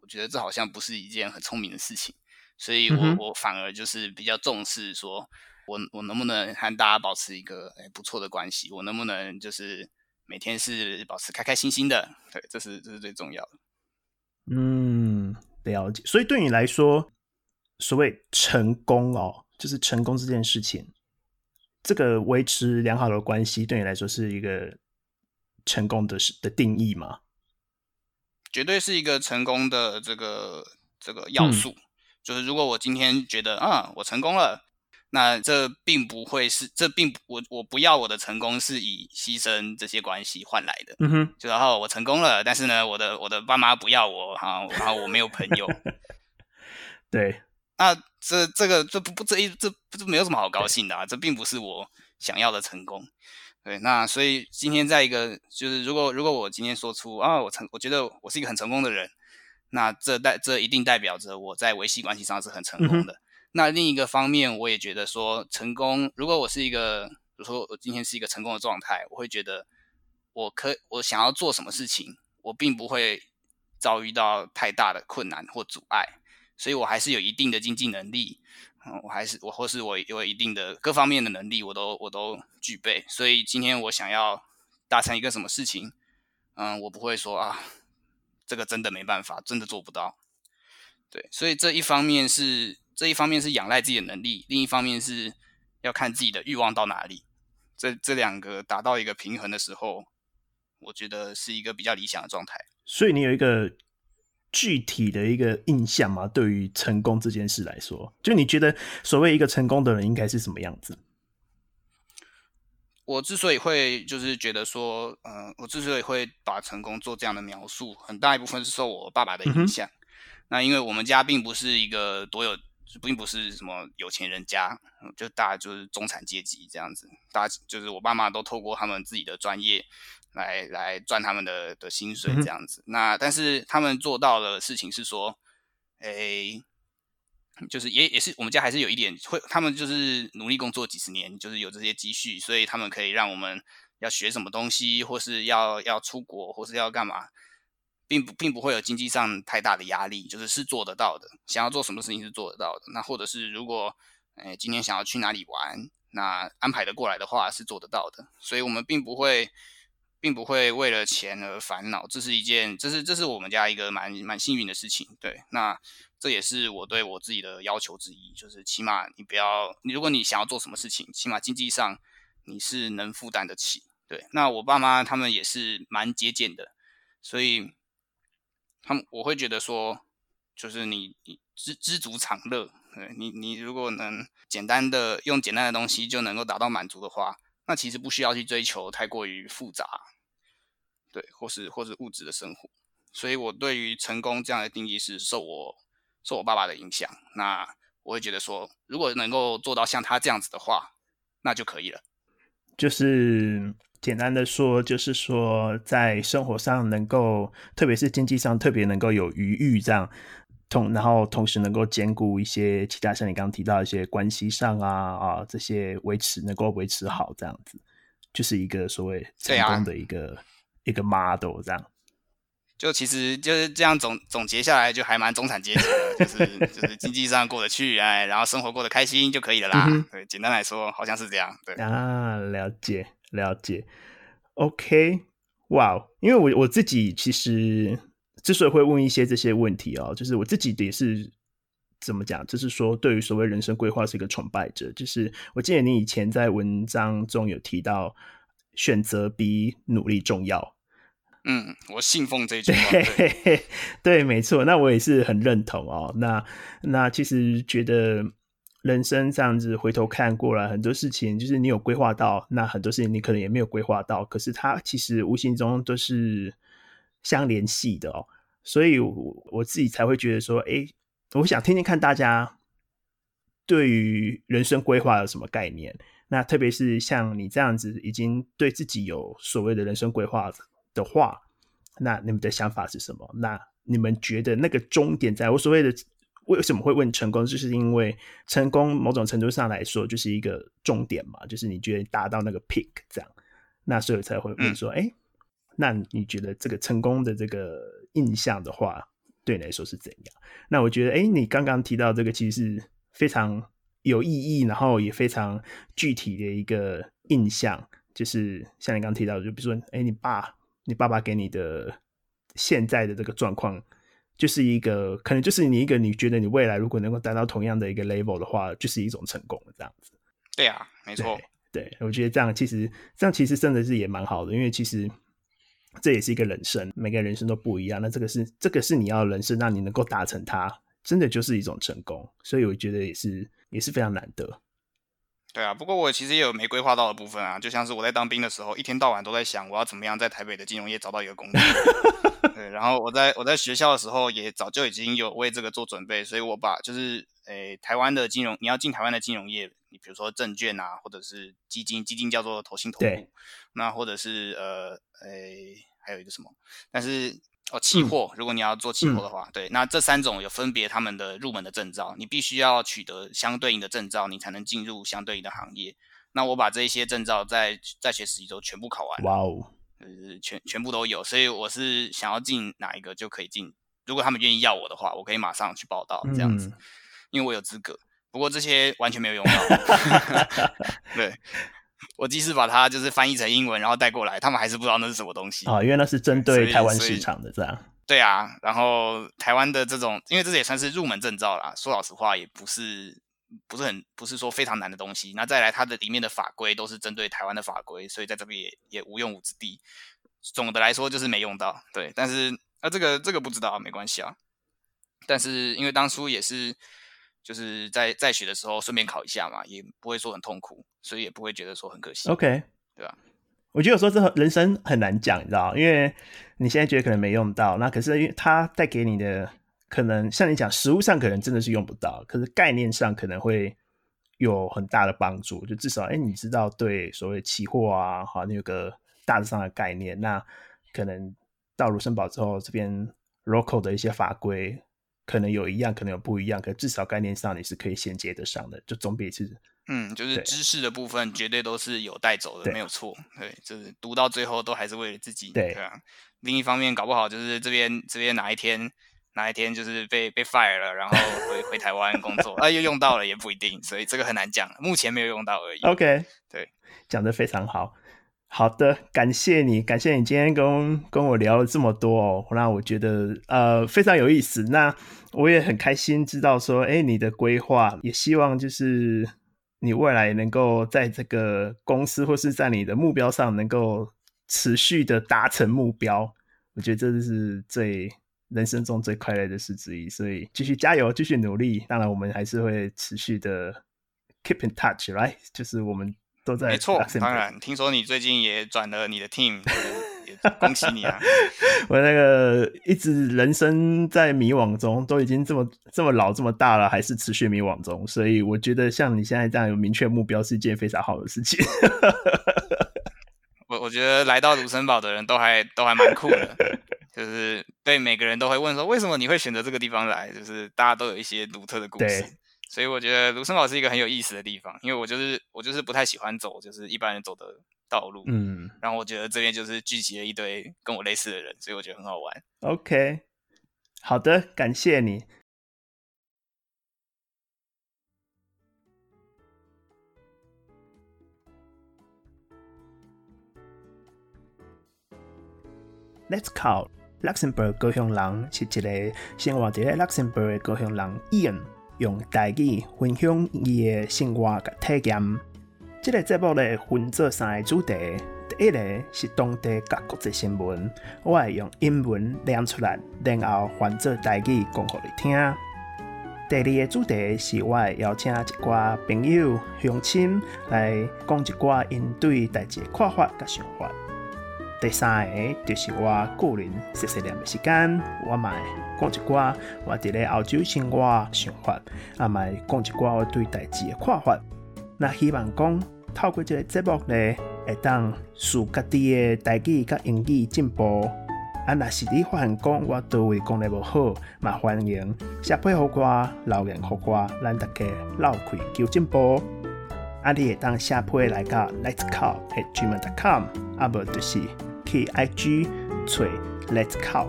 我觉得这好像不是一件很聪明的事情。所以我我反而就是比较重视说。我我能不能和大家保持一个诶不错的关系？我能不能就是每天是保持开开心心的？对，这是这是最重要的。嗯，了解。所以对你来说，所谓成功哦，就是成功这件事情，这个维持良好的关系，对你来说是一个成功的的定义吗？绝对是一个成功的这个这个要素。就是如果我今天觉得啊，我成功了。那这并不会是，这并不我我不要我的成功是以牺牲这些关系换来的。嗯哼，就然后我成功了，但是呢，我的我的爸妈不要我哈，然后我没有朋友。<laughs> 对，那这这个这不不这一这这没有什么好高兴的啊，这并不是我想要的成功。对，那所以今天在一个就是如果如果我今天说出啊，我成我觉得我是一个很成功的人，那这代这一定代表着我在维系关系上是很成功的。那另一个方面，我也觉得说，成功。如果我是一个，比如说我今天是一个成功的状态，我会觉得，我可我想要做什么事情，我并不会遭遇到太大的困难或阻碍，所以我还是有一定的经济能力，嗯，我还是我或是我有一定的各方面的能力，我都我都具备。所以今天我想要达成一个什么事情，嗯，我不会说啊，这个真的没办法，真的做不到。对，所以这一方面是。这一方面是仰赖自己的能力，另一方面是要看自己的欲望到哪里。这这两个达到一个平衡的时候，我觉得是一个比较理想的状态。所以你有一个具体的一个印象吗？对于成功这件事来说，就你觉得所谓一个成功的人应该是什么样子？我之所以会就是觉得说，嗯，我之所以会把成功做这样的描述，很大一部分是受我爸爸的影响。那因为我们家并不是一个多有。并不是什么有钱人家，就大家就是中产阶级这样子。大家就是我爸妈都透过他们自己的专业来来赚他们的的薪水这样子。那但是他们做到的事情是说，诶，就是也也是我们家还是有一点会，他们就是努力工作几十年，就是有这些积蓄，所以他们可以让我们要学什么东西，或是要要出国，或是要干嘛。并不并不会有经济上太大的压力，就是是做得到的。想要做什么事情是做得到的。那或者是如果，诶今天想要去哪里玩，那安排的过来的话是做得到的。所以我们并不会，并不会为了钱而烦恼。这是一件，这是这是我们家一个蛮蛮幸运的事情。对，那这也是我对我自己的要求之一，就是起码你不要，你如果你想要做什么事情，起码经济上你是能负担得起。对，那我爸妈他们也是蛮节俭的，所以。他们我会觉得说，就是你你知知足常乐，对你你如果能简单的用简单的东西就能够达到满足的话，那其实不需要去追求太过于复杂，对，或是或是物质的生活。所以我对于成功这样的定义是受我受我爸爸的影响。那我会觉得说，如果能够做到像他这样子的话，那就可以了。就是。简单的说，就是说，在生活上能够，特别是经济上特别能够有余裕，这样同然后同时能够兼顾一些其他，像你刚刚提到一些关系上啊啊这些维持能够维持好，这样子就是一个所谓成功的一个一个 model，这样。就其实就是这样总总结下来，就还蛮中产阶级的，<laughs> 就是就是经济上过得去，哎，然后生活过得开心就可以了啦。对，简单来说，好像是这样。对啊，了解。了解，OK，哇，因为我我自己其实之所以会问一些这些问题哦，就是我自己也是怎么讲，就是说对于所谓人生规划是一个崇拜者。就是我记得你以前在文章中有提到，选择比努力重要。嗯，我信奉这句话。对，<laughs> 对，没错。那我也是很认同哦。那那其实觉得人生这样子回头看过来，很多事情就是你有规划到，那很多事情你可能也没有规划到，可是它其实无形中都是相联系的哦。所以我我自己才会觉得说，哎，我想听听看大家对于人生规划有什么概念。那特别是像你这样子，已经对自己有所谓的人生规划的话，那你们的想法是什么？那你们觉得那个终点在我所谓的为什么会问成功，就是因为成功某种程度上来说就是一个终点嘛，就是你觉得达到那个 peak 这样，那所以才会问说，哎，那你觉得这个成功的这个印象的话，对你来说是怎样？那我觉得，哎，你刚刚提到这个其实是非常。有意义，然后也非常具体的一个印象，就是像你刚刚提到的，就比如说，哎，你爸，你爸爸给你的现在的这个状况，就是一个可能就是你一个你觉得你未来如果能够达到同样的一个 level 的话，就是一种成功这样子。对啊，没错。对，我觉得这样其实这样其实真的是也蛮好的，因为其实这也是一个人生，每个人生都不一样。那这个是这个是你要人生，让你能够达成它，真的就是一种成功。所以我觉得也是。也是非常难得，对啊。不过我其实也有没规划到的部分啊，就像是我在当兵的时候，一天到晚都在想我要怎么样在台北的金融业找到一个工作。<laughs> 对，然后我在我在学校的时候也早就已经有为这个做准备，所以我把就是诶台湾的金融，你要进台湾的金融业，你比如说证券啊，或者是基金，基金叫做投信投顾，那或者是呃诶还有一个什么，但是。哦，期货，如果你要做期货的话，对，那这三种有分别他们的入门的证照，你必须要取得相对应的证照，你才能进入相对应的行业。那我把这些证照在在学实习周全部考完，哇哦，呃，全全部都有，所以我是想要进哪一个就可以进。如果他们愿意要我的话，我可以马上去报道这样子，因为我有资格。不过这些完全没有用到，<laughs> 对。我即使把它就是翻译成英文，然后带过来，他们还是不知道那是什么东西啊，因为那是针对台湾市场的这样。对啊，然后台湾的这种，因为这也算是入门证照啦。说老实话，也不是不是很不是说非常难的东西。那再来，它的里面的法规都是针对台湾的法规，所以在这边也也无用武之地。总的来说就是没用到，对。但是那这个这个不知道没关系啊。但是因为当初也是。就是在在学的时候顺便考一下嘛，也不会说很痛苦，所以也不会觉得说很可惜。OK，对吧？我觉得有时候这人生很难讲，你知道因为你现在觉得可能没用到，那可是因为它带给你的可能像你讲，实物上可能真的是用不到，可是概念上可能会有很大的帮助。就至少哎，你知道对所谓期货啊，好，你有个大致上的概念，那可能到卢森堡之后，这边 local 的一些法规。可能有一样，可能有不一样，可至少概念上你是可以衔接得上的，就总比是嗯，就是知识的部分绝对都是有带走的，没有错。对，就是读到最后都还是为了自己。对啊。另一方面，搞不好就是这边这边哪一天哪一天就是被被 fire 了，然后回回台湾工作，<laughs> 啊，又用到了也不一定，所以这个很难讲，目前没有用到而已。OK，<laughs> 对，讲的非常好。好的，感谢你，感谢你今天跟跟我聊了这么多哦，那我觉得呃非常有意思。那我也很开心知道说，哎，你的规划也希望就是你未来能够在这个公司或是在你的目标上能够持续的达成目标。我觉得这是最人生中最快乐的事之一，所以继续加油，继续努力。当然，我们还是会持续的 keep in touch，right？就是我们。都在没错，当然听说你最近也转了你的 team，也 <laughs> 恭喜你啊！<laughs> 我那个一直人生在迷惘中，都已经这么这么老这么大了，还是持续迷惘中，所以我觉得像你现在这样有明确目标是一件非常好的事情。<laughs> 我我觉得来到卢森堡的人都还都还蛮酷的，就是对每个人都会问说，为什么你会选择这个地方来？就是大家都有一些独特的故事。所以我觉得卢森堡是一个很有意思的地方，因为我就是我就是不太喜欢走就是一般人走的道路，嗯，然后我觉得这边就是聚集了一堆跟我类似的人，所以我觉得很好玩。OK，好的，感谢你。Let's call Luxembourg 高雄人是一个生活在 Luxembourg 的高雄人 Ian。用台语分享伊的生活甲体验。这个节目咧分做三个主题：第一个是当地甲国际新闻，我会用英文念出来，然后换做台语讲互你听。第二个主题是我会邀请一寡朋友、乡亲来讲一寡因对代志看法甲想法。第三个就是我个人碎碎念的时间，我嘛会讲一寡我伫咧澳洲生活想法，啊嘛会讲一寡我对代志的看法。那希望讲透过这个节目咧，会当使家己的代志甲英语进步。啊，若是你发现讲我倒位讲得无好，嘛欢迎写配互我，留言互我，咱大家闹开求进步。啊，你会当写配来到 Let's Call at gmail.com，啊无就是去 IG 找 Let's Call。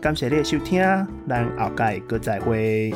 感谢你的收听，咱后盖搁再会。